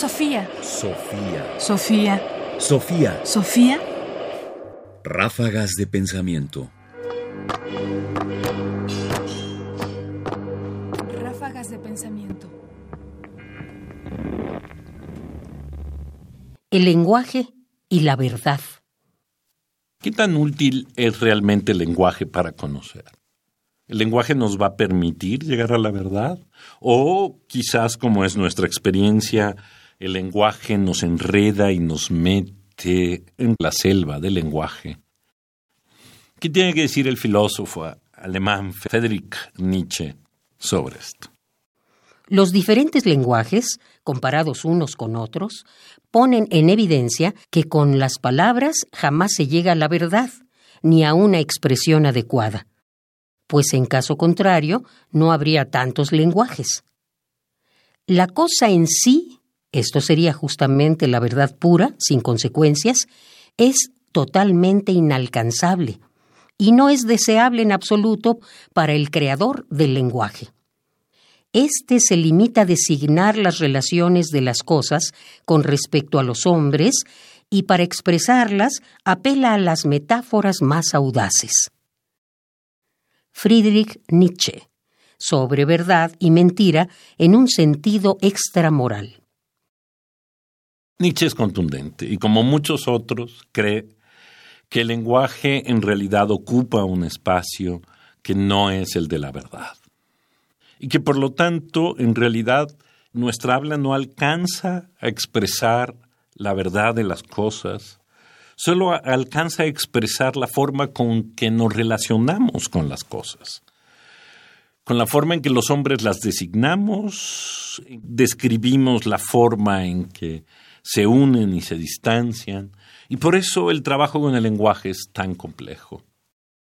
Sofía. Sofía. Sofía. Sofía. Sofía. Ráfagas de pensamiento. Ráfagas de pensamiento. El lenguaje y la verdad. ¿Qué tan útil es realmente el lenguaje para conocer? ¿El lenguaje nos va a permitir llegar a la verdad? ¿O quizás, como es nuestra experiencia, el lenguaje nos enreda y nos mete en la selva del lenguaje? ¿Qué tiene que decir el filósofo alemán Friedrich Nietzsche sobre esto? Los diferentes lenguajes, comparados unos con otros, ponen en evidencia que con las palabras jamás se llega a la verdad, ni a una expresión adecuada, pues en caso contrario no habría tantos lenguajes. La cosa en sí, esto sería justamente la verdad pura, sin consecuencias, es totalmente inalcanzable y no es deseable en absoluto para el creador del lenguaje. Este se limita a designar las relaciones de las cosas con respecto a los hombres y para expresarlas apela a las metáforas más audaces. Friedrich Nietzsche, sobre verdad y mentira en un sentido extramoral. Nietzsche es contundente y como muchos otros cree que el lenguaje en realidad ocupa un espacio que no es el de la verdad. Y que por lo tanto en realidad nuestra habla no alcanza a expresar la verdad de las cosas, solo alcanza a expresar la forma con que nos relacionamos con las cosas, con la forma en que los hombres las designamos, describimos la forma en que se unen y se distancian, y por eso el trabajo con el lenguaje es tan complejo.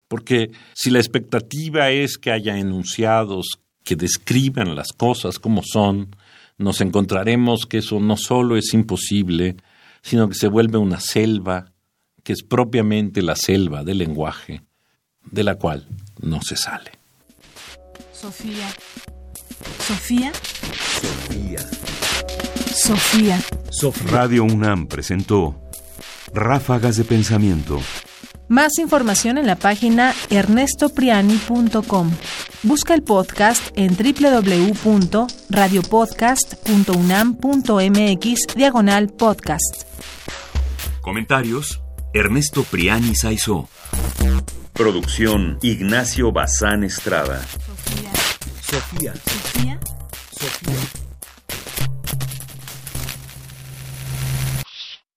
Porque si la expectativa es que haya enunciados que describan las cosas como son, nos encontraremos que eso no solo es imposible, sino que se vuelve una selva, que es propiamente la selva del lenguaje, de la cual no se sale. Sofía. Sofía. Sofía. Radio UNAM presentó Ráfagas de Pensamiento. Más información en la página ernestopriani.com. Busca el podcast en www.radiopodcast.unam.mx diagonal podcast. Comentarios: Ernesto Priani Saizó. Producción: Ignacio Bazán Estrada. Sofía. Sofía. Sofía. Sofía.